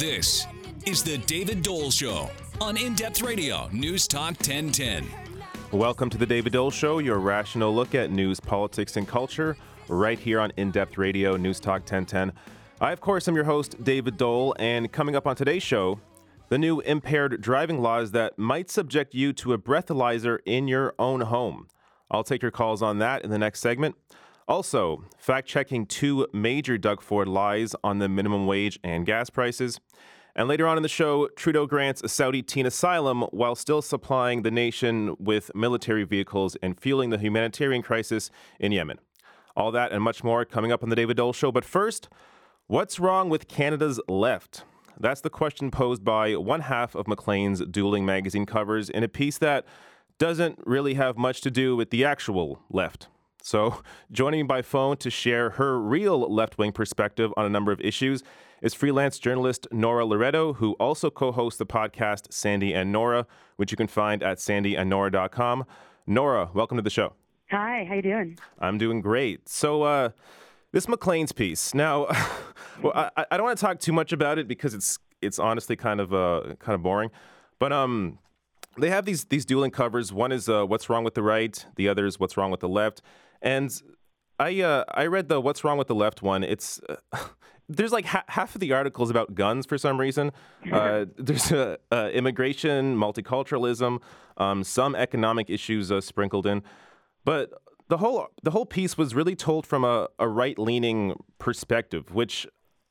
This is the David Doel Show on In Depth Radio, News Talk 1010. Welcome to the David Doel Show, your rational look at news, politics, and culture, right here on In Depth Radio, News Talk 1010. I, of course, am your host, David Doel, and coming up on today's show, the new impaired driving laws that might subject you to a breathalyzer in your own home. I'll take your calls on that in the next segment. Also, fact checking two major Doug Ford lies on the minimum wage and gas prices. And later on in the show, Trudeau grants a Saudi teen asylum while still supplying the nation with military vehicles and fueling the humanitarian crisis in Yemen. All that and much more coming up on the David Doel Show. But first, what's wrong with Canada's left? That's the question posed by one half of Maclean's dueling magazine covers in a piece that doesn't really have much to do with the actual left. So, joining me by phone to share her real left wing perspective on a number of issues is freelance journalist Nora Loreto, who also co hosts the podcast Sandy and Nora, which you can find at sandyandnora.com. Nora, welcome to the show. Hi, how you doing? I'm doing great. So, uh, this Maclean's piece. Now, well, I, I don't want to talk too much about it because it's it's honestly kind of uh, kind of boring. But um, they have these these dueling covers. One is uh, "What's Wrong with the Right," the other is "What's Wrong with the Left." And I uh, I read the "What's Wrong with the Left" one. It's uh, there's like ha- half of the articles about guns for some reason. Uh, there's immigration, multiculturalism, um, some economic issues uh, sprinkled in, but the whole the whole piece was really told from a, a right leaning perspective, which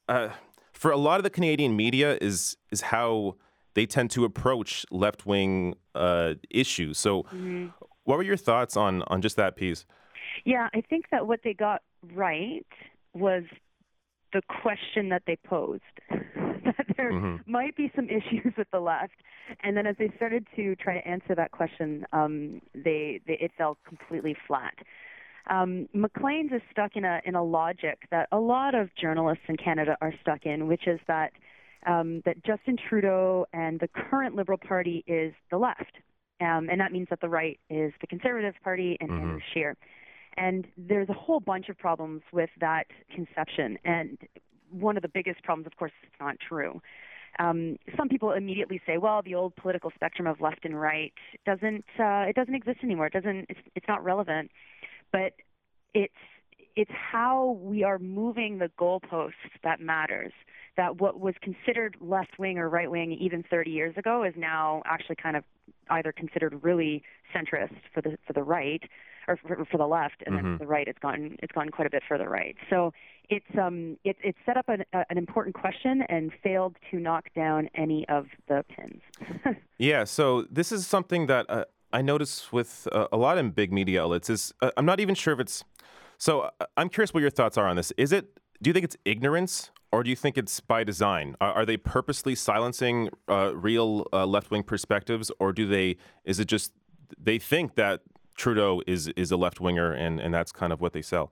uh, for a lot of the Canadian media is is how they tend to approach left wing uh, issues. So, mm-hmm. what were your thoughts on on just that piece? Yeah, I think that what they got right was the question that they posed. that there mm-hmm. might be some issues with the left, and then as they started to try to answer that question, um, they, they it fell completely flat. Um, Maclean's is stuck in a in a logic that a lot of journalists in Canada are stuck in, which is that um, that Justin Trudeau and the current Liberal Party is the left, um, and that means that the right is the Conservative Party and mm-hmm. Andrew Scheer. And there's a whole bunch of problems with that conception. And one of the biggest problems, of course, is it's not true. Um, some people immediately say, "Well, the old political spectrum of left and right doesn't uh, it doesn't exist anymore. It doesn't it's, it's not relevant." But it's it's how we are moving the goalposts that matters. That what was considered left wing or right wing even 30 years ago is now actually kind of either considered really centrist for the for the right or for, for the left, and mm-hmm. then the right, it's gone it's gone quite a bit further right. So it's um it it set up an, uh, an important question and failed to knock down any of the pins. yeah. So this is something that uh, I notice with uh, a lot in big media outlets. Is uh, I'm not even sure if it's. So uh, I'm curious what your thoughts are on this. Is it? Do you think it's ignorance, or do you think it's by design? Are, are they purposely silencing uh, real left wing perspectives, or do they? Is it just they think that Trudeau is is a left winger, and and that's kind of what they sell.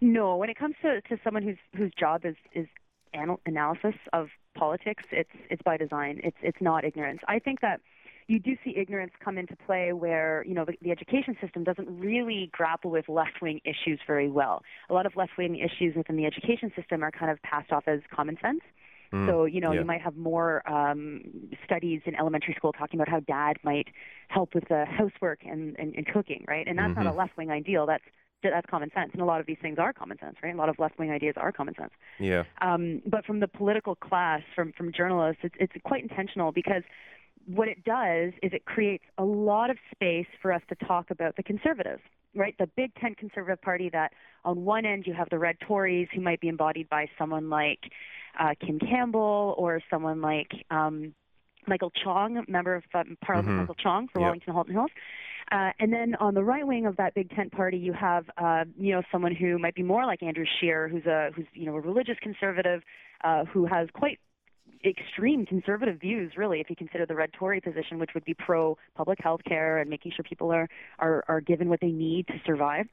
No, when it comes to, to someone whose whose job is is anal- analysis of politics, it's it's by design. It's it's not ignorance. I think that you do see ignorance come into play where you know the, the education system doesn't really grapple with left wing issues very well. A lot of left wing issues within the education system are kind of passed off as common sense. Mm, so, you know, yeah. you might have more um, studies in elementary school talking about how dad might help with the housework and, and, and cooking, right? And that's mm-hmm. not a mm-hmm. left wing ideal. That's that's common sense, and a lot of these things are common sense, right? A lot of left wing ideas are common sense. Yeah. Um, but from the political class, from from journalists, it's it's quite intentional because what it does is it creates a lot of space for us to talk about the conservatives, right? The big tent conservative party that on one end you have the red Tories who might be embodied by someone like uh, Kim Campbell or someone like um, Michael Chong, member of uh, Parliament, mm-hmm. Michael Chong for yep. Wellington Halton Hills. Uh, and then on the right wing of that big tent party, you have uh, you know someone who might be more like Andrew Scheer, who's a who's you know a religious conservative, uh, who has quite extreme conservative views, really, if you consider the red Tory position, which would be pro public health care and making sure people are, are, are given what they need to survive.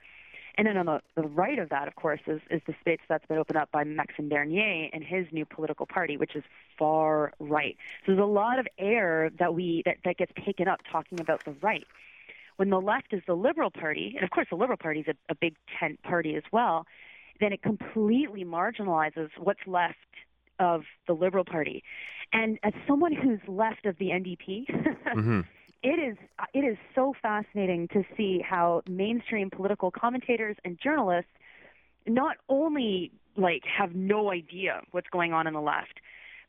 And then on the, the right of that, of course, is, is the space that's been opened up by Maxime Bernier and his new political party, which is far right. So there's a lot of air that we that, that gets taken up talking about the right. When the left is the Liberal Party, and of course the Liberal Party is a, a big tent party as well, then it completely marginalizes what's left of the Liberal Party. And as someone who's left of the NDP, mm-hmm. It is it is so fascinating to see how mainstream political commentators and journalists not only like have no idea what's going on in the left,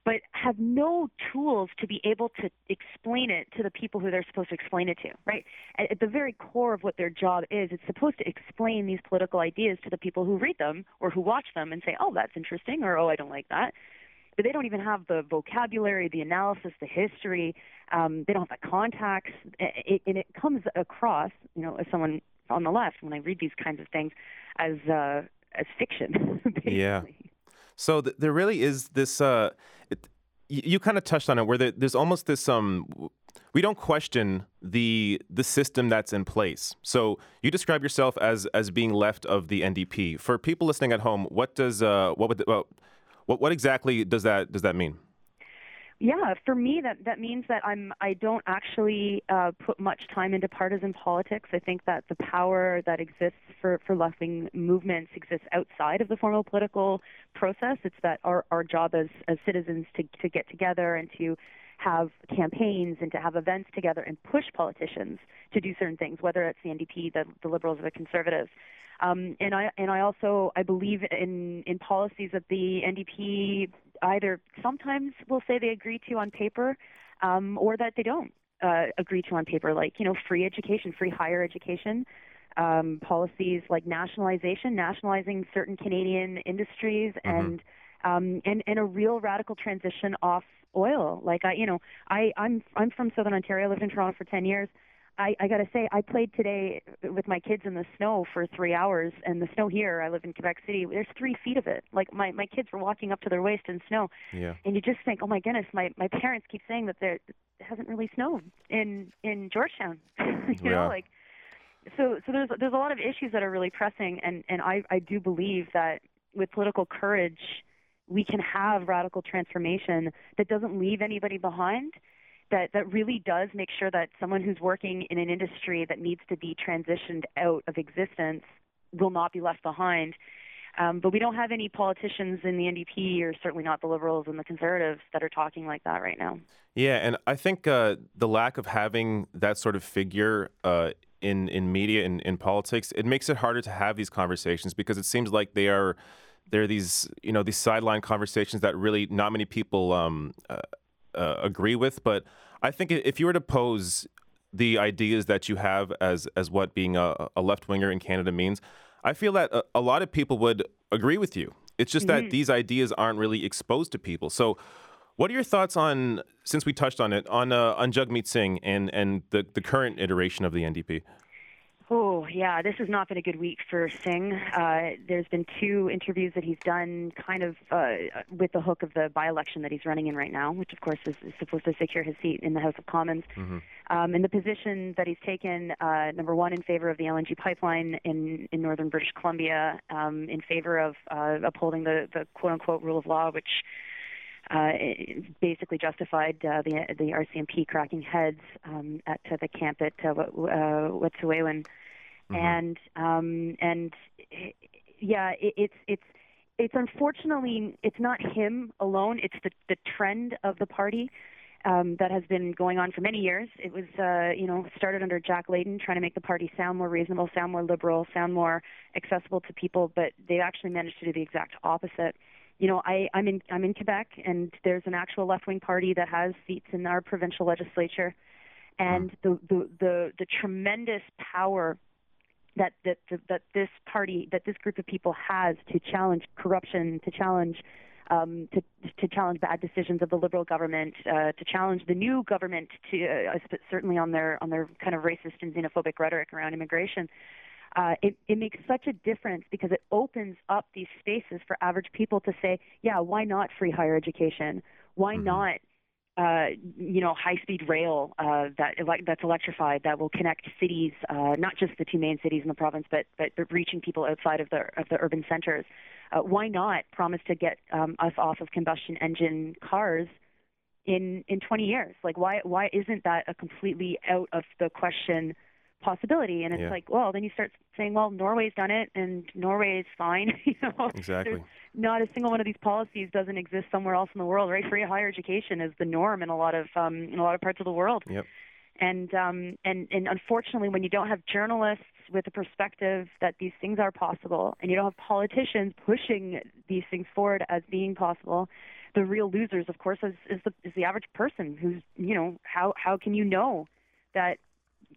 but have no tools to be able to explain it to the people who they're supposed to explain it to, right? At, at, the very core of what their job is, it's supposed to explain these political ideas to the people who read them or who watch them and say, oh, that's interesting, or oh, I don't like that. But they don't even have the vocabulary, the analysis, the history. Um, they don't have the contacts, it, and it comes across, you know, as someone on the left when I read these kinds of things as uh, as fiction. basically. Yeah. So th- there really is this. Uh, it, you, kind of touched on it, where there, there's almost this. Um, we don't question the the system that's in place. So you describe yourself as as being left of the NDP. For people listening at home, what does uh, what would well, what what exactly does that does that mean? Yeah, for me, that that means that I'm I don't actually uh, put much time into partisan politics. I think that the power that exists for for left wing movements exists outside of the formal political process. It's that our our job as as citizens to to get together and to have campaigns and to have events together and push politicians to do certain things, whether it's the NDP, the, the Liberals, or the Conservatives. Um, and I and I also I believe in in policies that the NDP either sometimes will say they agree to on paper, um, or that they don't uh, agree to on paper, like you know free education, free higher education. Um, policies like nationalization, nationalizing certain Canadian industries, mm-hmm. and um, and and a real radical transition off oil. Like I, you know, I I'm I'm from Southern Ontario. I lived in Toronto for ten years. I, I got to say, I played today with my kids in the snow for three hours, and the snow here, I live in Quebec City, there's three feet of it. Like my my kids were walking up to their waist in snow, yeah. and you just think, oh my goodness, my my parents keep saying that there hasn't really snowed in in Georgetown, you yeah. know, like so so there's there's a lot of issues that are really pressing, and and I I do believe that with political courage, we can have radical transformation that doesn't leave anybody behind that that really does make sure that someone who's working in an industry that needs to be transitioned out of existence will not be left behind. Um, but we don't have any politicians in the NDP, or certainly not the Liberals and the Conservatives, that are talking like that right now. Yeah, and I think uh, the lack of having that sort of figure uh, in in media and in, in politics, it makes it harder to have these conversations because it seems like they are there are these you know these sideline conversations that really not many people um, uh, uh, agree with, but I think if you were to pose the ideas that you have as as what being a, a left winger in Canada means, I feel that a, a, lot of people would agree with you. It's just mm-hmm. that these ideas aren't really exposed to people. So, what are your thoughts on, since we touched on it, on uh, on Jagmeet Singh and and the the current iteration of the NDP? Oh, yeah, this has not been a good week for Singh. Uh, there's been two interviews that he's done kind of uh, with the hook of the by election that he's running in right now, which, of course, is, is supposed to secure his seat in the House of Commons. Mm-hmm. Um, and the position that he's taken, uh, number one, in favor of the LNG pipeline in, in northern British Columbia, um, in favor of uh, upholding the, the quote unquote rule of law, which uh, basically justified uh, the the RCMP cracking heads um, at uh, the camp at uh, uh, Wet'suwet'en, mm-hmm. and um, and yeah, it, it's it's it's unfortunately it's not him alone. It's the the trend of the party. Um, that has been going on for many years. It was, uh, you know, started under Jack Layton, trying to make the party sound more reasonable, sound more liberal, sound more accessible to people. But they actually managed to do the exact opposite you know, I, I'm in I'm in Quebec, and there's an actual left-wing party that has seats in our provincial legislature, and the the the, the tremendous power that that that this party that this group of people has to challenge corruption, to challenge um, to to challenge bad decisions of the liberal government, uh, to challenge the new government, to uh, certainly on their on their kind of racist and xenophobic rhetoric around immigration uh, it, it makes such a difference because it opens up these spaces for average people to say, yeah, why not free higher education? Why mm-hmm. not, uh, you know, high-speed rail uh, that that's electrified that will connect cities, uh, not just the two main cities in the province, but but, but reaching people outside of the of the urban centers. Uh, why not promise to get um, us off of combustion engine cars? in in 20 years like why why isn't that a completely out of the question possibility. And it's Yeah. like, well, then you start saying, well, Norway's done it, and Norway is fine. you know, Exactly. There's not a single one of these policies doesn't exist somewhere else in the world. Right, free higher education is the norm in a lot of um, in a lot of parts of the world. Yep. And um, and and unfortunately, when you don't have journalists with a perspective that these things are possible, and you don't have politicians pushing these things forward as being possible, the real losers, of course, is, is the is the average person who's you know how how can you know that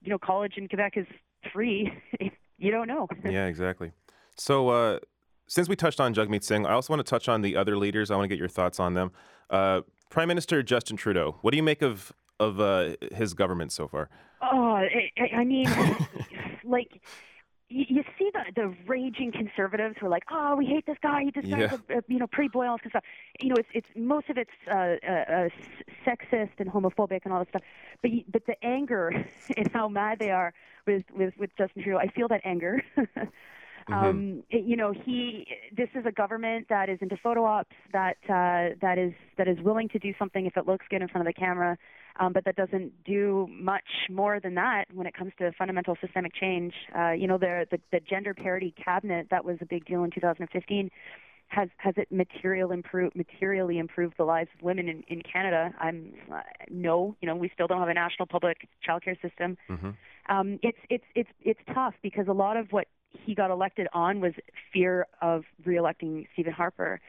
you know college in Quebec is free you don't know. Yeah, exactly. So, uh, since we touched on Jagmeet Singh, I also want to touch on the other leaders. I want to get your thoughts on them. Uh, Prime Minister Justin Trudeau. What do you make of of uh, his government so far? Oh, I, I- I mean, like you, you see the the raging conservatives who are like, oh, we hate this guy. He just Yeah. sounds, uh, you know, pretty boil and stuff. You know, it's it's most of it's uh, uh, uh, sexist and homophobic and all this stuff. But you, but the anger and how mad they are with with with Justin Trudeau, I feel that anger. Um, it- you know, he. This is a government that is into photo ops, that uh, that is that is willing to do something if it looks good in front of the camera, um, but that doesn't do much more than that when it comes to fundamental systemic change. Uh, you know, the, the the gender parity cabinet that was a big deal in 2015 has has it material improve materially improved the lives of women in, in Canada? I'm uh, no, you know, we still don't have a national public childcare system. Um, it's it's it's it's tough because a lot of what he got elected on was fear of reelecting Stephen Harper.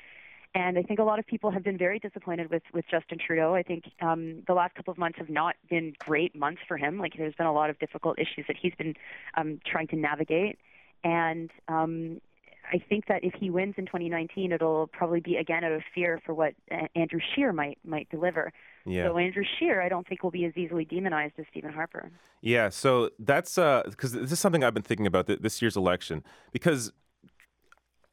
And I think a lot of people have been very disappointed with, with Justin Trudeau. I think um, the last couple of months have not been great months for him. Like there's been a lot of difficult issues that he's been um, trying to navigate. And um, I think that if he wins in 2019, it'll probably be again out of fear for what uh, Andrew Scheer might might deliver. Yeah. So Andrew Scheer, I don't think will be as easily demonized as Stephen Harper. Yeah, so that's because this is something I've been thinking about th- this year's election because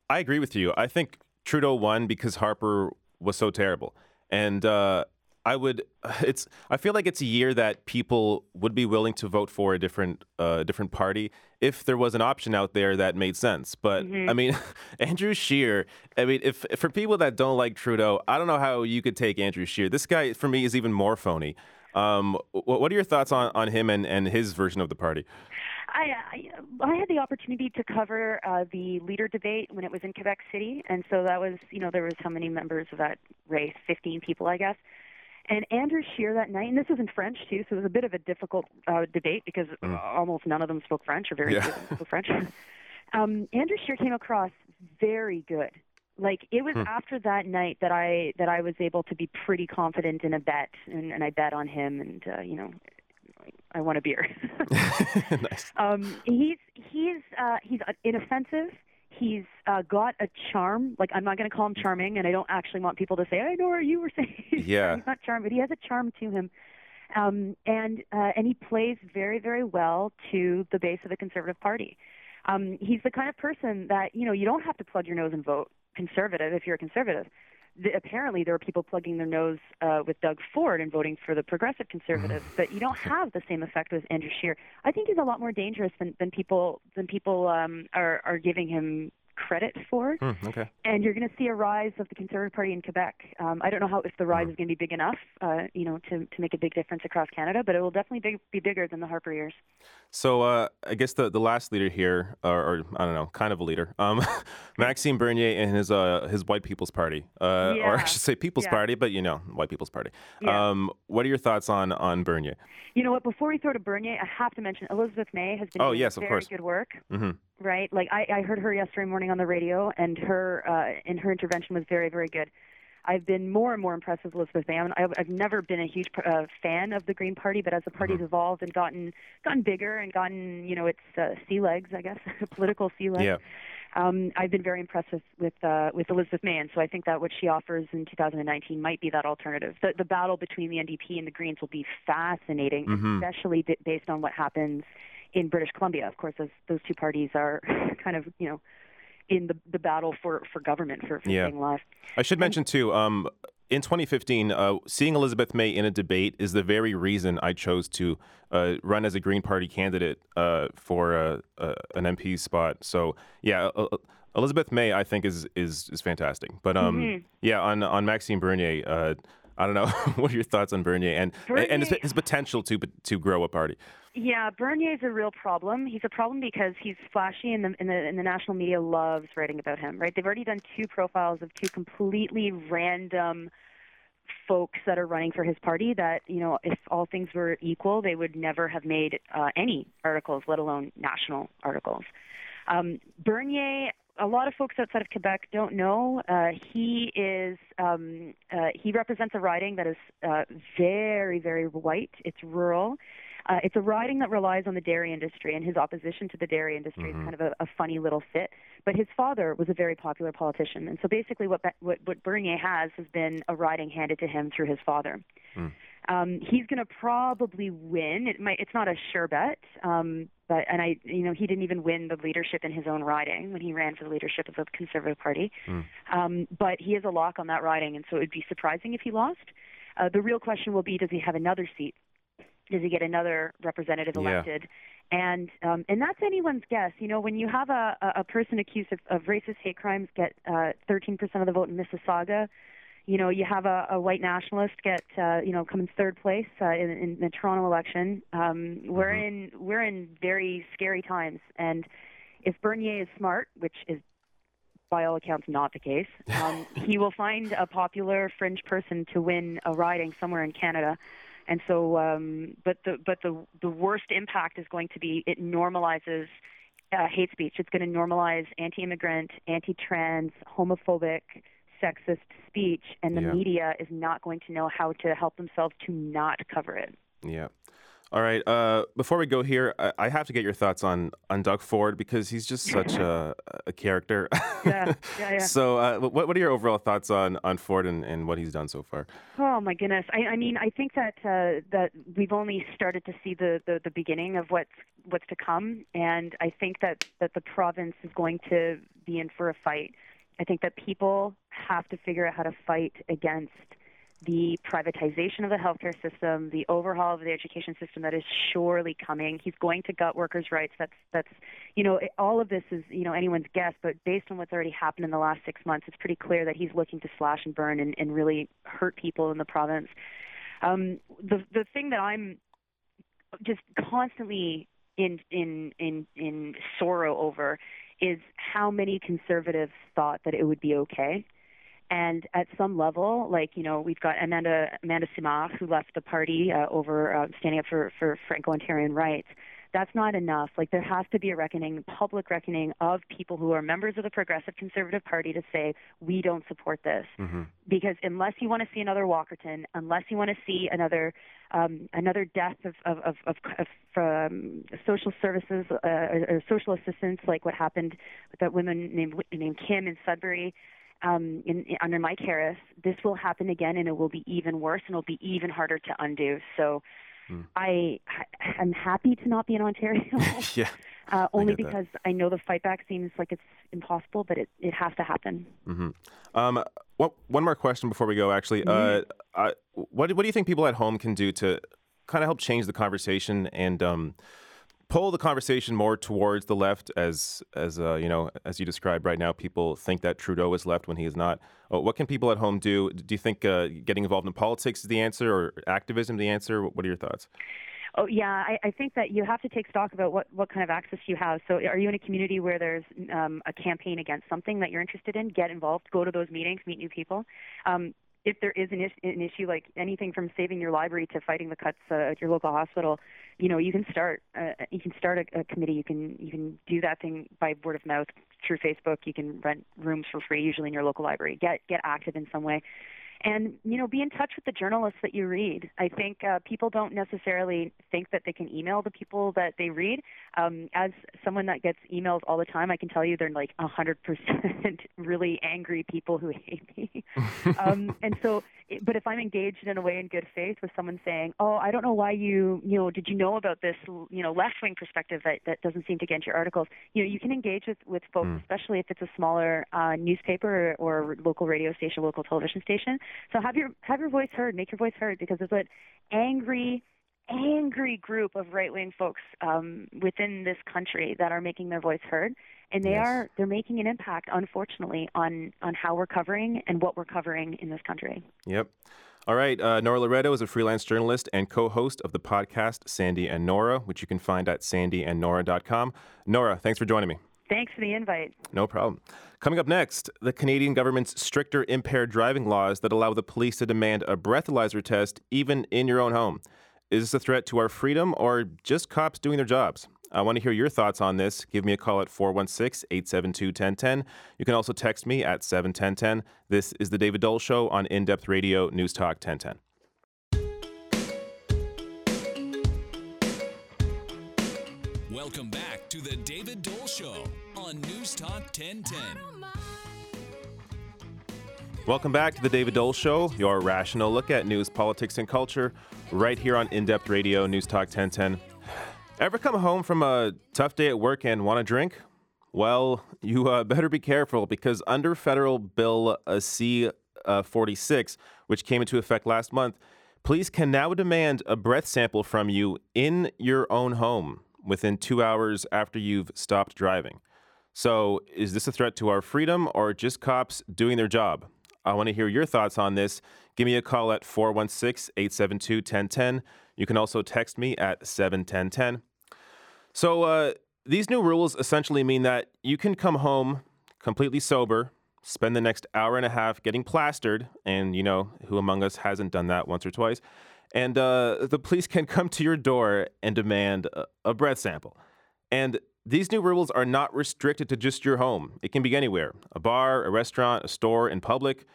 I agree with you. I think Trudeau won because Harper was so terrible, and uh, I would. It's. I feel like it's a year that people would be willing to vote for a different, uh, different party if there was an option out there that made sense. But I mean, Andrew Scheer. I mean, if for people that don't like Trudeau, I don't know how you could take Andrew Scheer. This guy, for me, is even more phony. Um, wh- what are your thoughts on, on him and, and his version of the party? I, I I had the opportunity to cover uh, the leader debate when it was in Quebec City, and so that was you know there was how many members of that race? Fifteen people, I guess. And Andrew Scheer that night, and this was in French too, so it was a bit of a difficult uh, debate because uh, almost none of them spoke French, or very Yeah. few of them spoke French. um, Andrew Scheer came across very good. Like it was after that night that I that I was able to be pretty confident in a bet, and, and I bet on him, and uh, you know, I want a beer. nice. Um, he's he's uh, he's inoffensive. He's uh, got a charm. Like I'm not going to call him charming, and I don't actually want people to say, "I know what you were saying." Yeah. he's not charming, but he has a charm to him, um, and uh, and he plays very very well to the base of the Conservative Party. Um, he's the kind of person that you know you don't have to plug your nose and vote conservative if you're a conservative. The, apparently, there are people plugging their nose uh, with Doug Ford and voting for the progressive conservatives, but you don't have the same effect with Andrew Scheer. I think he's a lot more dangerous than, than people than people um, are are giving him credit for. Hmm, okay. And you're going to see a rise of the Conservative Party in Quebec. Um, I don't know how if the rise is going to be big enough, uh, you know, to to make a big difference across Canada, but it will definitely be, be bigger than the Harper years. So uh, I guess the, the last leader here, or, or I don't know, kind of a leader, um, Maxime Bernier and his uh, his White People's Party, uh, or I should say People's Yeah. Party, but you know, White People's Party. Yeah. Um, what are your thoughts on on Bernier? You know what? Before we throw to Bernier, I have to mention Elizabeth May has been Oh, doing yes, of very course. good work. hmm right? Like I, I heard her yesterday morning on the radio, and her uh, and her intervention was very, very good. I've been more and more impressed with Elizabeth May. I'm- I've, I've never been a huge uh, fan of the Green Party, but as the party's evolved and gotten gotten bigger and gotten, you know, its uh, sea legs, I guess, political sea legs. Yeah. Um, I've been very impressed with with, uh, with Elizabeth May, and so I think that what she offers in 2019 might be that alternative. The, the battle between the NDP and the Greens will be fascinating, especially b- based on what happens in British Columbia. Of course, those those two parties are kind of you know in the the battle for for government for, for Yeah. staying alive. I should mention too. Um, in 2015, uh, seeing Elizabeth May in a debate is the very reason I chose to uh, run as a Green Party candidate uh, for uh, uh, an MP spot. So yeah, Elizabeth May I think is is is fantastic. But um, yeah, on on Maxime Bernier, uh, I don't know. what are your thoughts on Bernier and Bernier, and his, his potential to to grow a party? Yeah, Bernier is a real problem. He's a problem because he's flashy, and the, and the and the national media loves writing about him. Right? They've already done two profiles of two completely random folks that are running for his party. That you know, if all things were equal, they would never have made uh, any articles, let alone national articles. Um, Bernier a lot of folks outside of Quebec don't know. Uh, he is um, uh, he represents a riding that is uh, very very white. It's rural. Uh, it's a riding that relies on the dairy industry, and his opposition to the dairy industry mm-hmm. is kind of a, a funny little fit. But his father was a very popular politician, and so basically, what what, what Bernier has has been a riding handed to him through his father. Mm. Um, he's going to probably win. It might. It's not a sure bet. Um, but and I, you know, he didn't even win the leadership in his own riding when he ran for the leadership of the Conservative Party. Mm. Um, but he is a lock on that riding, and so it would be surprising if he lost. Uh, the real question will be: Does he have another seat? Does he get another representative elected? Yeah. And um, and that's anyone's guess. You know, when you have a, a person accused of, of racist hate crimes get uh, 13% of the vote in Mississauga, you know, you have a, a white nationalist get, uh, you know, come in third place uh, in, in the Toronto election. Um, we're mm-hmm. in we're in very scary times, and if Bernier is smart, which is by all accounts not the case, um, he will find a popular fringe person to win a riding somewhere in Canada. And so, um, but the but the the worst impact is going to be it normalizes uh, hate speech. It's going to normalize anti-immigrant, anti-trans, homophobic sexist speech, and the yeah. media is not going to know how to help themselves to not cover it. Yeah. All right. Uh, before we go here, I, I, have to get your thoughts on on Doug Ford because he's just such a, a character. yeah, yeah, yeah. So, uh, what what are your overall thoughts on on Ford and, and what he's done so far? Oh my goodness. I, I mean, I think that uh, that we've only started to see the, the the beginning of what's what's to come, and I think that that the province is going to be in for a fight. I think that people have to figure out how to fight against the privatization of the healthcare system, the overhaul of the education system that is surely coming. He's going to gut workers' rights. That's that's you know all of this is you know anyone's guess, but based on what's already happened in the last six months, it's pretty clear that he's looking to slash and burn and, and really hurt people in the province. Um, the the thing that I'm just constantly in in in in sorrow over is how many conservatives thought that it would be okay. And at some level, like you know, we've got Amanda Amanda Simard who left the party uh, over uh, standing up for for Franco-Ontarian rights that's not enough. Like there has to be a reckoning, public reckoning of people who are members of the Progressive Conservative Party to say we don't support this, mm-hmm. because unless you want to see another Walkerton, unless you want to see another um, another death of of of, of, of um, social services uh, or, or social assistance, like what happened with that woman named named Kim in Sudbury. Um, in, in, under Mike Harris, this will happen again, and it will be even worse, and it'll be even harder to undo. So, Mm. I I'm happy to not be in Ontario. yeah. Uh, only I because that. I know the fight back seems like it's impossible, but it, it has to happen. Mm-hmm. Um, what, one more question before we go, actually. Mm-hmm. Uh, what, what do you think people at home can do to kind of help change the conversation and um, pull the conversation more towards the left, as as uh, you know, as you described right now, people think that Trudeau is left when he is not. Uh, what can people at home do? Do you think uh, getting involved in politics is the answer, or activism the answer? What are your thoughts? Oh yeah, I, I think that you have to take stock about what what kind of access you have. So, are you in a community where there's um, a campaign against something that you're interested in? Get involved. Go to those meetings. Meet new people. Um, if there is an, is- an issue like anything from saving your library to fighting the cuts uh, at your local hospital, you know you can start uh, you can start a, a committee. You can you can do that thing by word of mouth through Facebook. You can rent rooms for free, usually in your local library. Get get active in some way and you know be in touch with the journalists that you read. I think uh, people don't necessarily think that they can email the people that they read. Um, as someone that gets emails all the time i can tell you they're like a hundred percent really angry people who hate me. Um, and so but if i'm engaged in a way in good faith with someone saying oh i don't know why you you know did you know about this you know left wing perspective that, that doesn't seem to get into your articles you know you can engage with with folks mm. especially if it's a smaller uh, newspaper or, or local radio station local television station so have your have your voice heard, make your voice heard, because there's an angry, angry group of right wing folks um, within this country that are making their voice heard, and they yes. are they're making an impact, unfortunately, on on how we're covering and what we're covering in this country. Yep. All right. Uh, Nora Loreto is a freelance journalist and co host of the podcast Sandy and Nora, which you can find at sandyandnora.com. Nora, thanks for joining me. Thanks for the invite. No problem. Coming up next, the Canadian government's stricter impaired driving laws that allow the police to demand a breathalyzer test even in your own home. Is this a threat to our freedom or just cops doing their jobs? I want to hear your thoughts on this. Give me a call at 416 872 1010. You can also text me at 71010. This is The David Doel Show on In Depth Radio, News Talk 1010. Welcome back to The David Doel Show on News Talk 1010. Welcome back to The David Doel Show, your rational look at news, politics, and culture, right here on In Depth Radio, News Talk 1010. Ever come home from a tough day at work and want a drink? Well, you uh, better be careful because under federal bill uh, C uh, 46, which came into effect last month, police can now demand a breath sample from you in your own home within two hours after you've stopped driving. So, is this a threat to our freedom or just cops doing their job? I want to hear your thoughts on this. Give me a call at 416 872 1010. You can also text me at 71010. So uh, these new rules essentially mean that you can come home completely sober, spend the next hour and a half getting plastered, and you know who among us hasn't done that once or twice, and uh, the police can come to your door and demand a, a breath sample. And these new rules are not restricted to just your home. It can be anywhere a bar, a restaurant, a store, in public.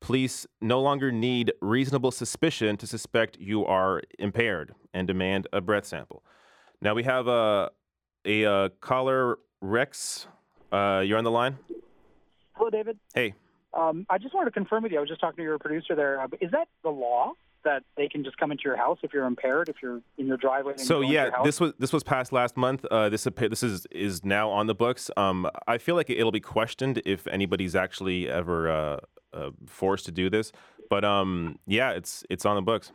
Police no longer need reasonable suspicion to suspect you are impaired and demand a breath sample. Now we have a a, a caller, Rex. Uh, you're on the line. Hello, David. Hey. Um, I just wanted to confirm with you. I was just talking to your producer there. Uh, that the law that they can just come into your house if you're impaired, if you're in your driveway? so yeah, this was this was passed last month. Uh, this this is is now on the books. Um, I feel like it'll be questioned if anybody's actually ever uh, uh forced to do this. But um, yeah, it's it's on the books.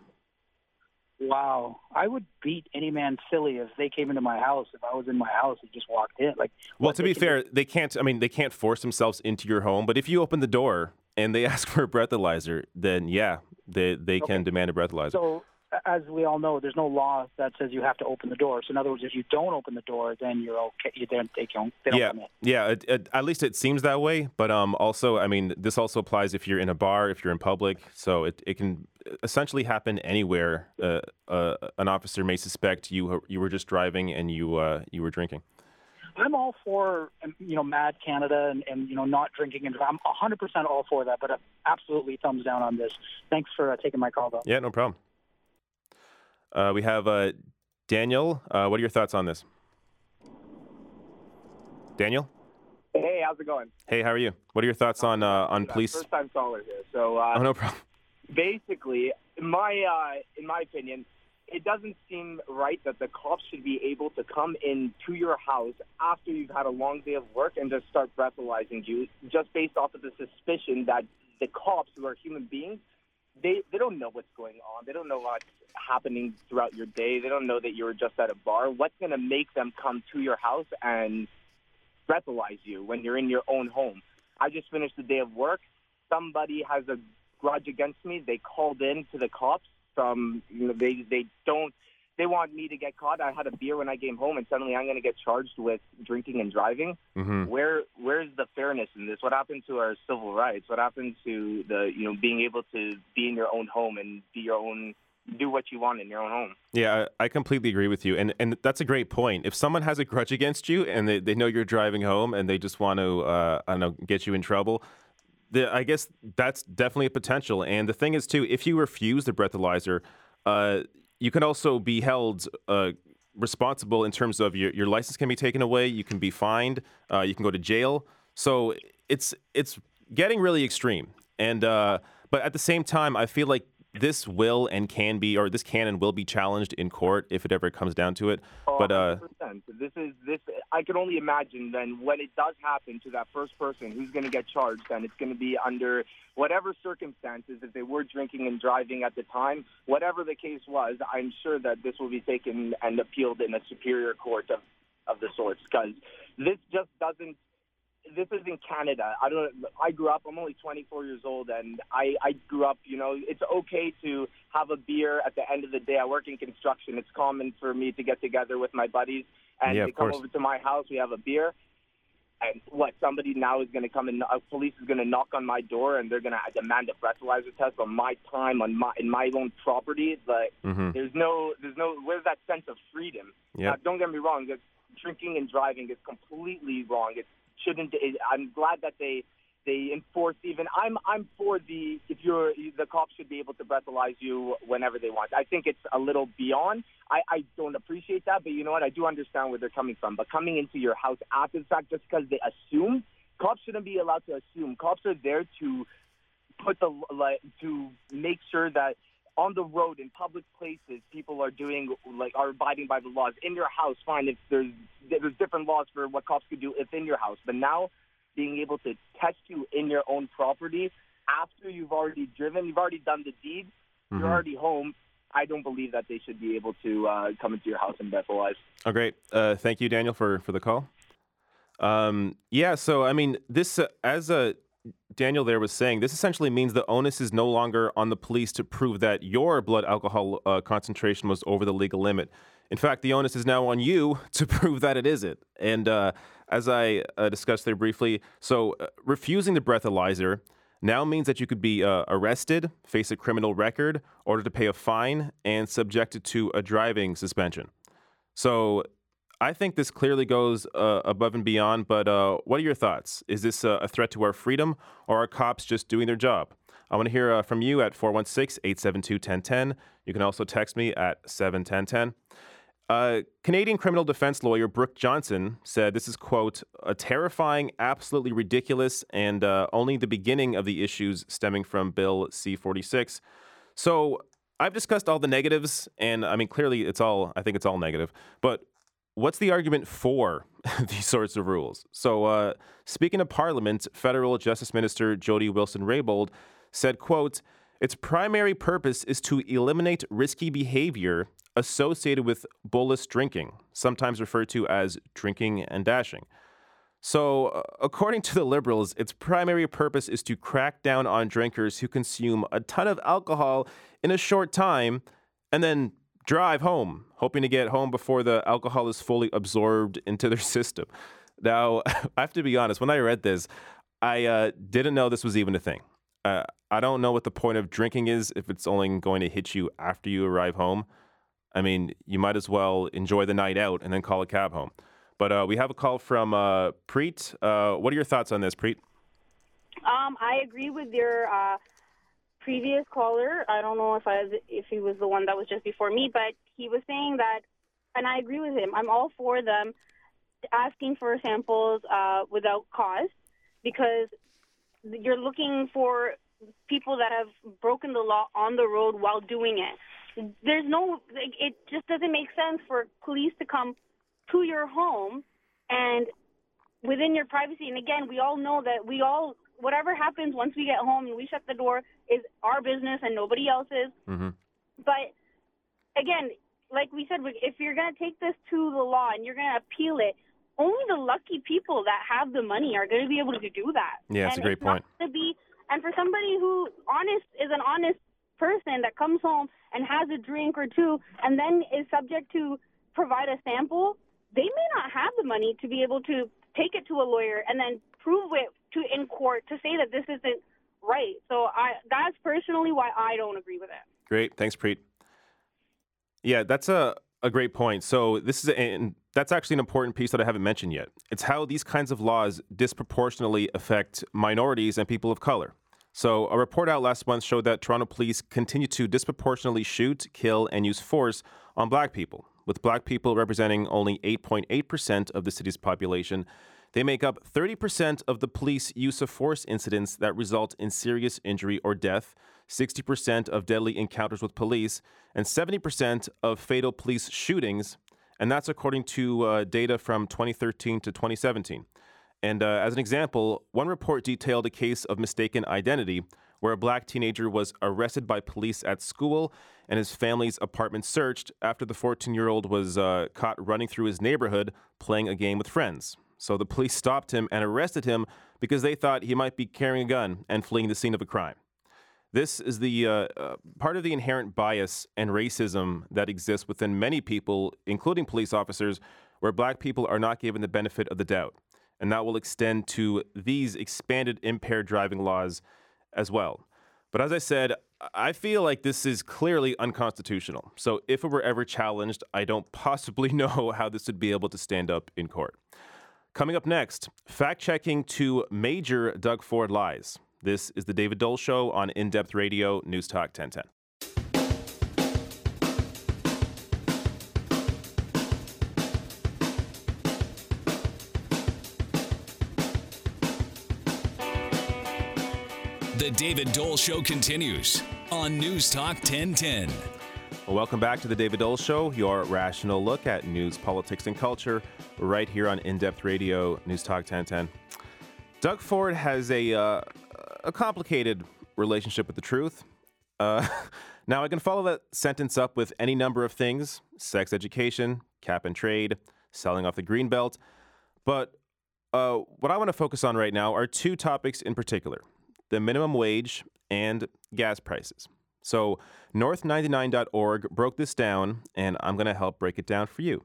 Wow, I would beat any man silly if they came into my house. If I was in my house and just walked in, like. Well, to be fair, they can't. I mean, they can't force themselves into your home. But if you open the door and they ask for a breathalyzer, then yeah, they they okay. can demand a breathalyzer. So as we all know, there's no law that says you have to open the door. So in other words, if you don't open the door, then you're okay. You don't, they don't, they don't yeah. Yeah, it, it, at least it seems that way. But um, also, I mean, this also applies if you're in a bar, if you're in public. So it, it can essentially happen anywhere. Uh, uh, an officer may suspect you you were just driving and you uh, you were drinking. I'm all for um, you know MADD Canada and, and you know not drinking and I'm 100% all for that. But absolutely thumbs down on this. Thanks for uh, taking my call though. Yeah, no problem. Uh, we have uh, Daniel. Uh, what are your thoughts on this? Daniel. Hey, how's it going? Hey, how are you? What are your thoughts on uh, on police? First time caller here. So uh, oh, no problem. Basically, in my uh, in my opinion, it doesn't seem right that the cops should be able to come in to your house after you've had a long day of work and just start breathalyzing you, just based off of the suspicion that the cops, who are human beings, they they don't know what's going on. They don't know what's happening throughout your day. They don't know that you were just at a bar. What's going to make them come to your house and breathalyze you when you're in your own home? I just finished the day of work. Somebody has a grudge against me. They called in to the cops from you know, they they don't they want me to get caught. I had a beer when I came home, and suddenly I'm going to get charged with drinking and driving. Mm-hmm. Where where's the fairness in this? What happened to our civil rights? What happened to the you know being able to be in your own home and be your own do what you want in your own home. Yeah, I completely agree with you. And and that's a great point. If someone has a grudge against you and they, they know you're driving home and they just want to uh, I don't know get you in trouble, the, I guess that's definitely a potential. And the thing is too, if you refuse the breathalyzer, uh, you can also be held uh, responsible in terms of your, your license can be taken away, you can be fined, uh, you can go to jail. So it's it's getting really extreme. And uh, but at the same time, I feel like this will and can be, or this can and will be challenged in court if it ever comes down to it. Oh, but uh, this is this. I can only imagine then when it does happen to that first person who's going to get charged, then it's going to be under whatever circumstances. If they were drinking and driving at the time, whatever the case was, I'm sure that this will be taken and appealed in a superior court of of the sorts because this just doesn't this is in Canada. I don't. I grew up. I'm only 24 years old, and I I grew up. You know, it's okay to have a beer at the end of the day. I work in construction. It's common for me to get together with my buddies and Yeah, they come course. over to my house. We have a beer. And what somebody now is going to come and uh, police is going to knock on my door and they're going to demand a breathalyzer test on my time on my in my own property. It's like Mhm. there's no there's no where's that sense of freedom? Yeah. Now, don't get me wrong. that Drinking and driving is completely wrong. It shouldn't. It, I'm glad that they they enforce even. I'm I'm for the if you're the cops should be able to breathalyze you whenever they want. I think it's a little beyond. I I don't appreciate that, but you know what? I do understand where they're coming from. But coming into your house after the fact just because they assume cops shouldn't be allowed to assume. Cops are there to put the like to make sure that on the road in public places people are doing like are abiding by the laws in your house fine if there's there's different laws for what cops could do if in your house but now being able to test you in your own property after you've already driven you've already done the deed Mhm. you're already home I don't believe that they should be able to uh, come into your house and breathalyze. Oh, great. Uh, thank you, Daniel, for for the call. Um, yeah. So, I mean, this uh, as uh, Daniel there was saying, this essentially means the onus is no longer on the police to prove that your blood alcohol uh, concentration was over the legal limit. In fact, the onus is now on you to prove that it isn't. And uh, as I uh, discussed there briefly, so uh, refusing the breathalyzer now means that you could be uh, arrested, face a criminal record, ordered to pay a fine, and subjected to a driving suspension. So I think this clearly goes uh, above and beyond, but uh, what are your thoughts? Is this uh, a threat to our freedom, or are cops just doing their job? I want to hear uh, from you at 416 872 1010. You can also text me at 71010. Uh, Canadian criminal defense lawyer Brooke Johnson said this is, quote, a terrifying, absolutely ridiculous, and uh, only the beginning of the issues stemming from Bill C 46. So I've discussed all the negatives, and I mean, clearly it's all, I think it's all negative, but what's the argument for these sorts of rules? So, uh, speaking of Parliament, Federal Justice Minister Jody Wilson-Raybould said, "quote Its primary purpose is to eliminate risky behavior associated with bolus drinking, sometimes referred to as drinking and dashing." So, uh, according to the Liberals, its primary purpose is to crack down on drinkers who consume a ton of alcohol in a short time and then drive home, hoping to get home before the alcohol is fully absorbed into their system. Now, I have to be honest, when I read this, I uh, didn't know this was even a thing. Uh, I don't know what the point of drinking is if it's only going to hit you after you arrive home. I mean, you might as well enjoy the night out and then call a cab home. But uh, we have a call from uh, Preet. Uh, what are your thoughts on this, Preet? Um, I agree with your uh, previous caller. I don't know if I was, if he was the one that was just before me, but he was saying that, and I agree with him. I'm all for them asking for samples uh, without cost because you're looking for people that have broken the law on the road while doing it. There's no, it just doesn't make sense for police to come to your home and within your privacy. And again, we all know that we all, whatever happens once we get home and we shut the door is our business and nobody else's. Mm-hmm. But again, like we said, if you're going to take this to the law and you're going to appeal it, only the lucky people that have the money are going to be able to do that. Yeah, that's and a great point. To be, and for somebody who honest is an honest person that comes home and has a drink or two and then is subject to provide a sample, they may not have the money to be able to take it to a lawyer and then prove it to in court to say that this isn't right. So I that's personally why I don't agree with it. Great. Thanks, Preet. Yeah, that's a, a great point. So this is and that's actually an important piece that I haven't mentioned yet. It's how these kinds of laws disproportionately affect minorities and people of color. So a report out last month showed that Toronto police continue to disproportionately shoot, kill, and use force on black people, with black people representing only 8.8% of the city's population. They make up 30% of the police use of force incidents that result in serious injury or death, 60% of deadly encounters with police, and 70% of fatal police shootings. And that's according to uh, data from 2013 to 2017. And uh, as an example, one report detailed a case of mistaken identity where a black teenager was arrested by police at school and his family's apartment searched after the 14 year old was uh, caught running through his neighborhood playing a game with friends. So the police stopped him and arrested him because they thought he might be carrying a gun and fleeing the scene of a crime. This is the uh, uh, part of the inherent bias and racism that exists within many people, including police officers, where black people are not given the benefit of the doubt. And that will extend to these expanded impaired driving laws as well. But as I said, I feel like this is clearly unconstitutional. So if it were ever challenged, I don't possibly know how this would be able to stand up in court. Coming up next, fact checking two major Doug Ford lies. This is the David Doel Show on In Depth Radio, News Talk 1010. The David Doel Show continues on News Talk 1010. Well, welcome back to the David Doel Show, your rational look at news, politics, and culture, right here on In Depth Radio, News Talk 1010. Doug Ford has a uh, a complicated relationship with the truth. Uh, now, I can follow that sentence up with any number of things sex education, cap and trade, selling off the green belt. But uh, what I want to focus on right now are two topics in particular the minimum wage and gas prices. So, North99.org broke this down, and I'm going to help break it down for you.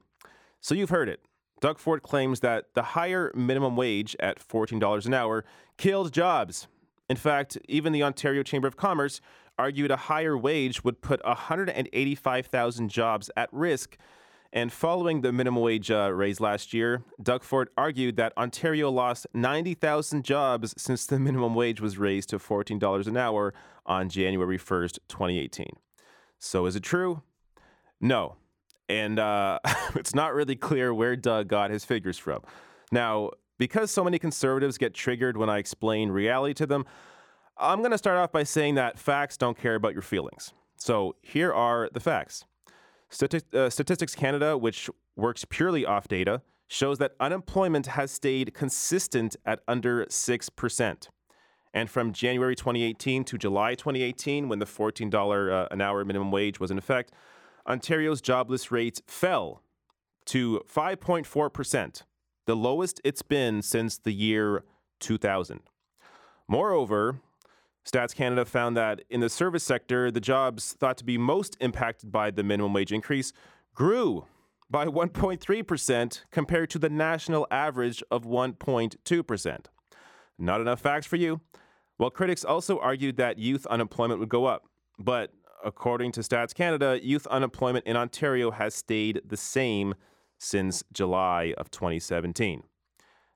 So, you've heard it. Doug Ford claims that the higher minimum wage at $14 an hour killed jobs. In fact, even the Ontario Chamber of Commerce argued a higher wage would put 185,000 jobs at risk and following the minimum wage uh, raise last year, Doug Ford argued that Ontario lost 90,000 jobs since the minimum wage was raised to $14 an hour on January 1st, 2018. So is it true? No. And uh, it's not really clear where Doug got his figures from. Now, because so many conservatives get triggered when I explain reality to them, I'm going to start off by saying that facts don't care about your feelings. So here are the facts. Uh, Statistics Canada, which works purely off data, shows that unemployment has stayed consistent at under 6%. And from January 2018 to July 2018, when the $14 uh, an hour minimum wage was in effect, Ontario's jobless rate fell to 5.4%, the lowest it's been since the year 2000. Moreover, Stats Canada found that in the service sector, the jobs thought to be most impacted by the minimum wage increase grew by 1.3% compared to the national average of 1.2%. Not enough facts for you? Well, critics also argued that youth unemployment would go up. But according to Stats Canada, youth unemployment in Ontario has stayed the same since July of 2017.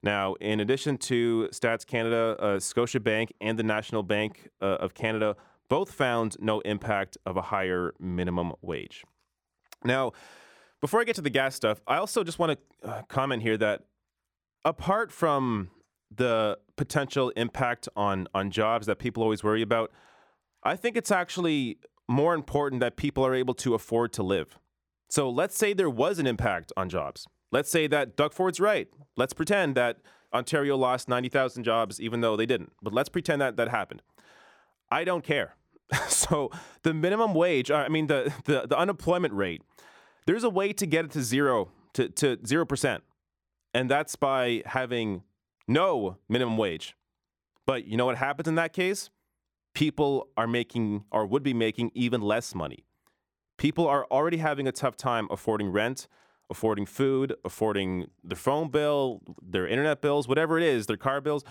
Now, in addition to Stats Canada, uh, Scotiabank and the National Bank uh, of Canada both found no impact of a higher minimum wage. Now, before I get to the gas stuff, I also just want to uh, comment here that apart from the potential impact on on jobs that people always worry about, I think it's actually more important that people are able to afford to live. So let's say there was an impact on jobs. Let's say that Doug Ford's right. Let's pretend that Ontario lost 90,000 jobs even though they didn't. But let's pretend that that happened. I don't care. so the minimum wage, I mean the, the, the unemployment rate, there's a way to get it to zero to, to 0%. And that's by having no minimum wage. But you know what happens in that case? People are making or would be making even less money. People are already having a tough time affording rent, affording food, affording their phone bill, their internet bills, whatever it is, their car bills.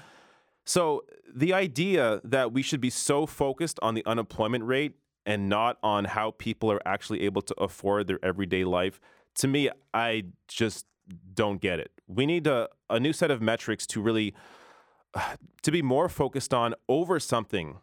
So the idea that we should be so focused on the unemployment rate and not on how people are actually able to afford their everyday life, to me, I just don't get it. We need a, a new set of metrics to really to be more focused on over something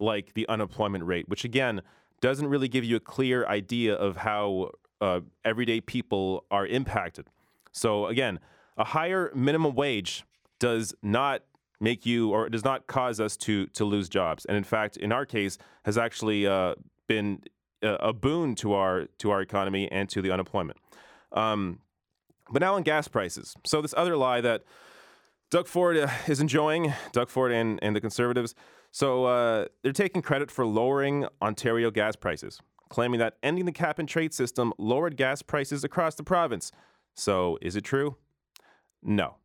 like the unemployment rate, which again doesn't really give you a clear idea of how uh, everyday people are impacted. So again, a higher minimum wage does not make you or does not cause us to to lose jobs, and in fact, in our case, has actually uh, been a, a, boon to our to our economy and to the unemployment. Um, but now on gas prices. So this other lie that Doug Ford uh, is enjoying, Doug Ford and, and the Conservatives. So uh, they're taking credit for lowering Ontario gas prices claiming that ending the cap and trade system lowered gas prices across the province. So, is it true? No.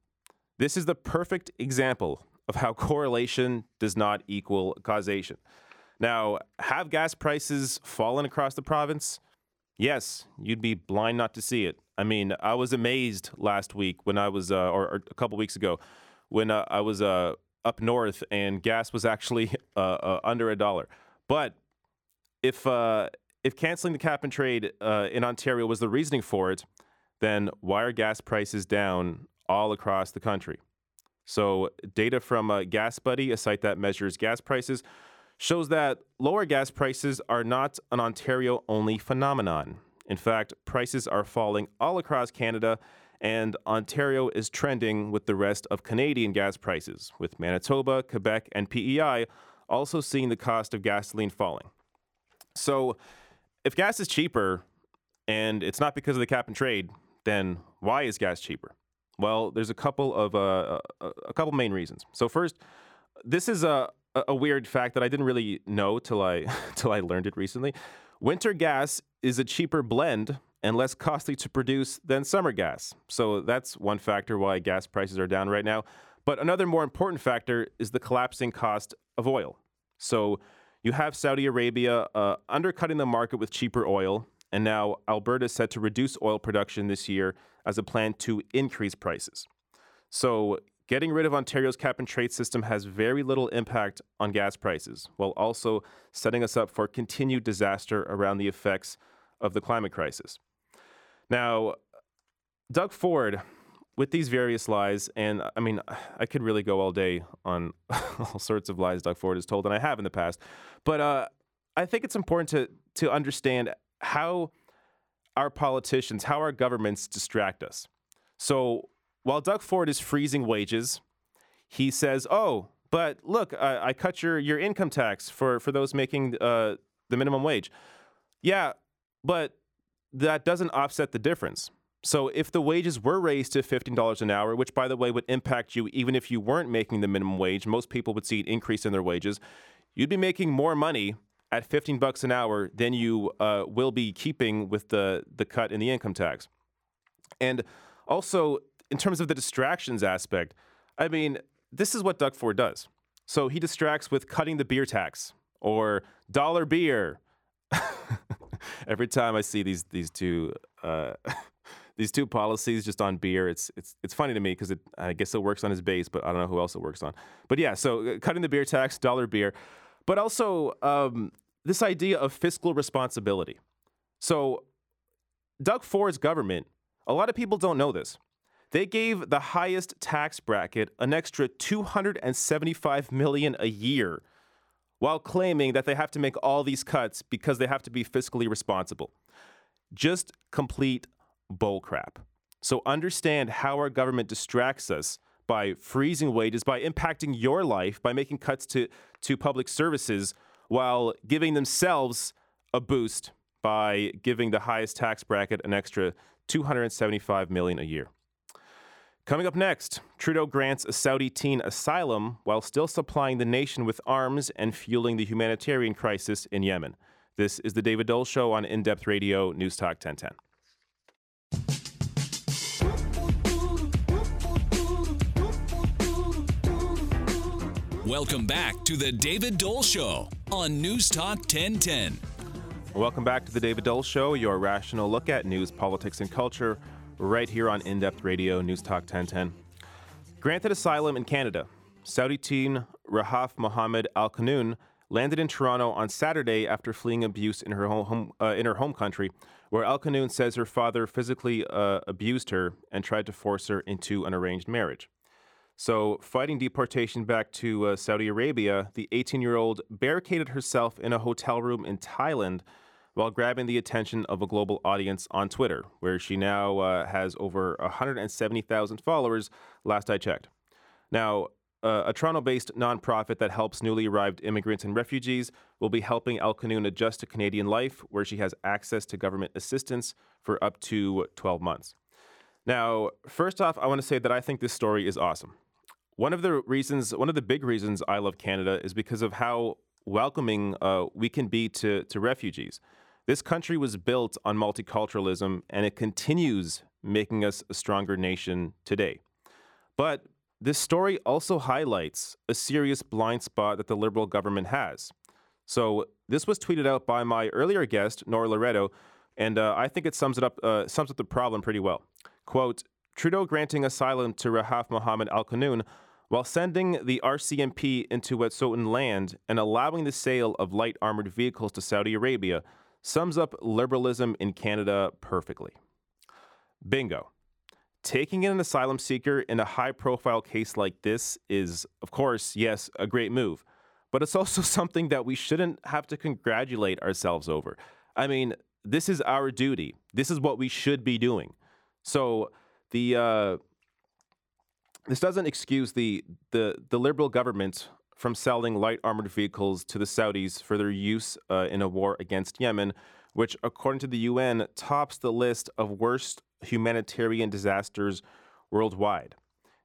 This is the perfect example of how correlation does not equal causation. Now, have gas prices fallen across the province? Yes, you'd be blind not to see it. I mean, I was amazed last week when I was, uh, or, or, a couple weeks ago, when uh, I was uh, up north and gas was actually uh, uh, under a dollar. But if uh, if canceling the cap and trade uh, in Ontario was the reasoning for it, then why are gas prices down all across the country? So, data from uh, GasBuddy, a site that measures gas prices, shows that lower gas prices are not an Ontario only phenomenon. In fact, prices are falling all across Canada, and Ontario is trending with the rest of Canadian gas prices, with Manitoba, Quebec, and PEI also seeing the cost of gasoline falling. So, if gas is cheaper and it's not because of the cap and trade, then why is gas cheaper? Well, there's a couple of uh, a couple main reasons. So first, this is a a weird fact that I didn't really know till I till I learned it recently. Winter gas is a cheaper blend and less costly to produce than summer gas. So that's one factor why gas prices are down right now. But another more important factor is the collapsing cost of oil. So you have Saudi Arabia uh, undercutting the market with cheaper oil, and now Alberta is set to reduce oil production this year as a plan to increase prices. So Getting rid of Ontario's cap and trade system has very little impact on gas prices, while also setting us up for continued disaster around the effects of the climate crisis. Now, Doug Ford, with these various lies, and I mean, I could really go all day on all sorts of lies Doug Ford has told, and I have in the past, but uh, I think it's important to to understand how our politicians, how our governments distract us. So while Doug Ford is freezing wages, he says, "Oh, but look, I, I cut your your income tax for for those making uh, the minimum wage." Yeah, but that doesn't offset the difference. So if the wages were raised to $15 an hour, which by the way would impact you even if you weren't making the minimum wage, most people would see an increase in their wages. You'd be making more money at 15 bucks an hour than you uh, will be keeping with the the cut in the income tax. And also, in terms of the distractions aspect, I mean, this is what Doug Ford does. So he distracts with cutting the beer tax or dollar beer. Every time I see these these two uh, these two policies just on beer, it's it's it's funny to me because I guess it works on his base, but I don't know who else it works on. But yeah, so uh, cutting the beer tax, dollar beer, but also um, this idea of fiscal responsibility. So Doug Ford's government, a lot of people don't know this. They gave the highest tax bracket an extra 275 million a year while claiming that they have to make all these cuts because they have to be fiscally responsible. Just complete bullcrap. So understand how our government distracts us by freezing wages, by impacting your life, by making cuts to, to public services while giving themselves a boost by giving the highest tax bracket an extra 275 million a year. Coming up next, Trudeau grants a Saudi teen asylum while still supplying the nation with arms and fueling the humanitarian crisis in Yemen. This is the David Doel Show on In Depth Radio, News Talk 1010. Welcome back to the David Doel Show on News Talk 1010. Welcome back to the David Doel Show, your rational look at news, politics, and culture right here on In Depth Radio, News Talk 1010. Granted asylum in Canada, Saudi teen Rahaf Mohammed Al Qanun landed in Toronto on Saturday after fleeing abuse in her home, uh, in her home country, where Al Qanun says her father physically uh, abused her and tried to force her into an arranged marriage. So, fighting deportation back to uh, Saudi Arabia, the 18 year old barricaded herself in a hotel room in Thailand while grabbing the attention of a global audience on Twitter, where she now uh, has over 170,000 followers, last I checked. Now, uh, a Toronto based nonprofit that helps newly arrived immigrants and refugees will be helping Al Qanun adjust to Canadian life, where she has access to government assistance for up to 12 months. Now, first off, I want to say that I think this story is awesome. One of the reasons, one of the big reasons I love Canada is because of how welcoming uh, we can be to, to refugees. This country was built on multiculturalism and it continues making us a stronger nation today. But this story also highlights a serious blind spot that the Liberal government has. So this was tweeted out by my earlier guest, Nora Loreto, and uh, I think it sums it up uh, sums up the problem pretty well. Quote: Trudeau granting asylum to Rahaf Mohammed Al Qanoun while sending the RCMP into Wet'suwet'en land and allowing the sale of light armored vehicles to Saudi Arabia sums up liberalism in Canada perfectly. Bingo. Taking in an asylum seeker in a high profile case like this is, of course, yes, a great move, but it's also something that we shouldn't have to congratulate ourselves over. I mean, this is our duty. This is what we should be doing. So the uh, this doesn't excuse the, the the liberal government from selling light armored vehicles to the Saudis for their use uh, in a war against Yemen, which, according to the UN, tops the list of worst humanitarian disasters worldwide.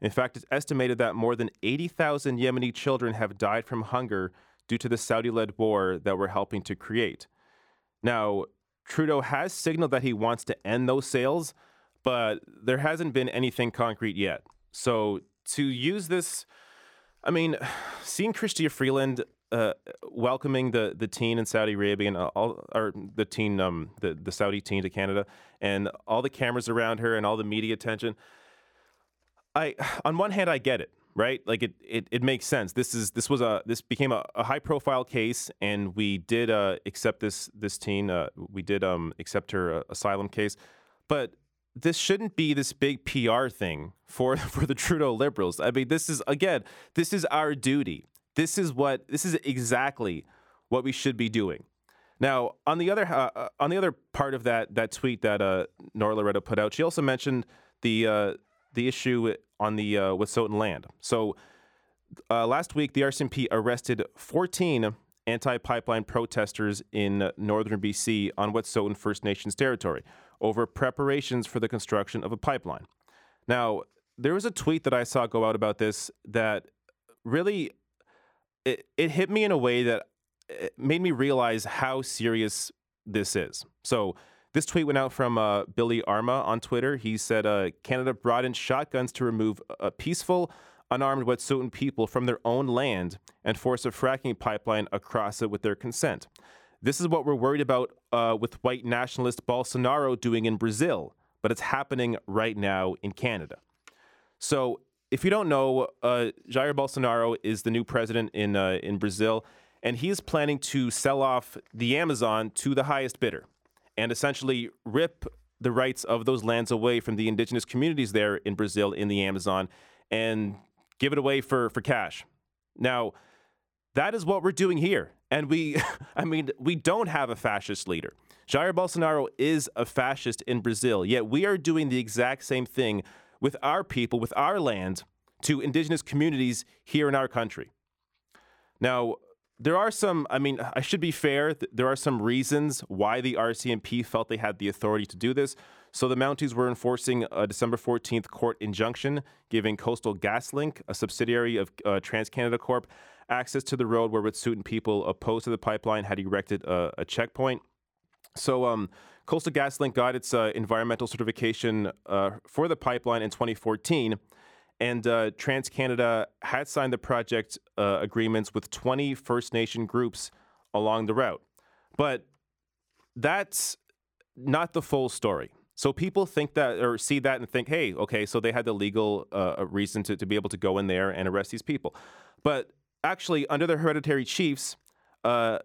In fact, it's estimated that more than 80,000 Yemeni children have died from hunger due to the Saudi led war that we're helping to create. Now, Trudeau has signaled that he wants to end those sales, but there hasn't been anything concrete yet. So to use this, I mean, seeing Chrystia Freeland uh, welcoming the the teen in Saudi Arabia and all, or the teen, um, the the Saudi teen to Canada, and all the cameras around her and all the media attention. I, on one hand, I get it, right? Like it, it, it makes sense. This is this was a this became a, a high profile case, and we did uh, accept this this teen. Uh, we did um, accept her uh, asylum case, but this shouldn't be this big PR thing for for the Trudeau Liberals. I mean, this is again, this is our duty. This is what this is exactly what we should be doing. Now, on the other uh, uh, on the other part of that that tweet that uh, Nora Loreto put out, she also mentioned the uh, the issue on the uh, Wet'suwet'en land. So uh, last week, the RCMP arrested 14 anti-pipeline protesters in northern BC on Wet'suwet'en First Nations territory over preparations for the construction of a pipeline. Now, there was a tweet that I saw go out about this that really it, it hit me in a way that made me realize how serious this is. So this tweet went out from uh, Billy Arma on Twitter. He said uh, Canada brought in shotguns to remove a peaceful, unarmed Wet'suwet'en people from their own land and force a fracking pipeline across it with their consent. This is what we're worried about uh, with white nationalist Bolsonaro doing in Brazil, but it's happening right now in Canada. So if you don't know, uh, Jair Bolsonaro is the new president in uh, in Brazil, and he is planning to sell off the Amazon to the highest bidder, and essentially rip the rights of those lands away from the indigenous communities there in Brazil in the Amazon, and give it away for for cash. Now, that is what we're doing here, and we, I mean, we don't have a fascist leader. Jair Bolsonaro is a fascist in Brazil, yet we are doing the exact same thing with our people, with our land, to indigenous communities here in our country. Now, there are some, I mean, I should be fair, there are some reasons why the RCMP felt they had the authority to do this. So the Mounties were enforcing a December 14th court injunction giving Coastal GasLink, a subsidiary of uh, TransCanada Corp, access to the road where Wet'suwet'en people opposed to the pipeline had erected a, a checkpoint. So um, Coastal GasLink got its uh, environmental certification uh, for the pipeline in 2014, and uh, TransCanada had signed the project uh, agreements with 20 First Nation groups along the route. But that's not the full story. So people think that or see that and think, hey, okay, so they had the legal uh, reason to, to be able to go in there and arrest these people. But actually, under the hereditary chiefs, uh,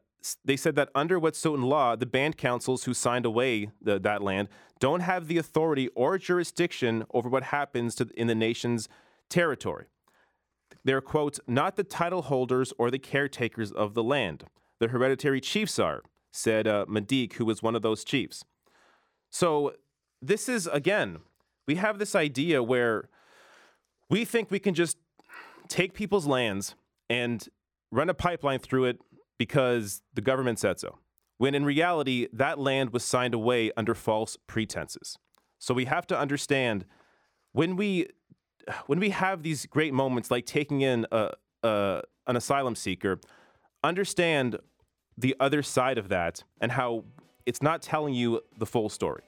they said that under Wet'suwet'en law, the band councils who signed away the, that land don't have the authority or jurisdiction over what happens to, in the nation's territory. They're, quote, not the title holders or the caretakers of the land. The hereditary chiefs are, said uh, Madeek, who was one of those chiefs. So this is, again, we have this idea where we think we can just take people's lands and run a pipeline through it because the government said so, when in reality, that land was signed away under false pretenses. So we have to understand when we when we have these great moments like taking in a, a, an asylum seeker, understand the other side of that and how it's not telling you the full story.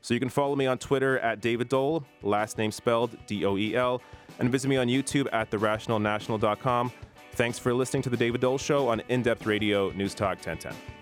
So you can follow me on Twitter at David Doel, last name spelled D O E L. and visit me on YouTube at therationalnational.com. Thanks for listening to The David Doel Show on In Depth Radio News Talk 1010.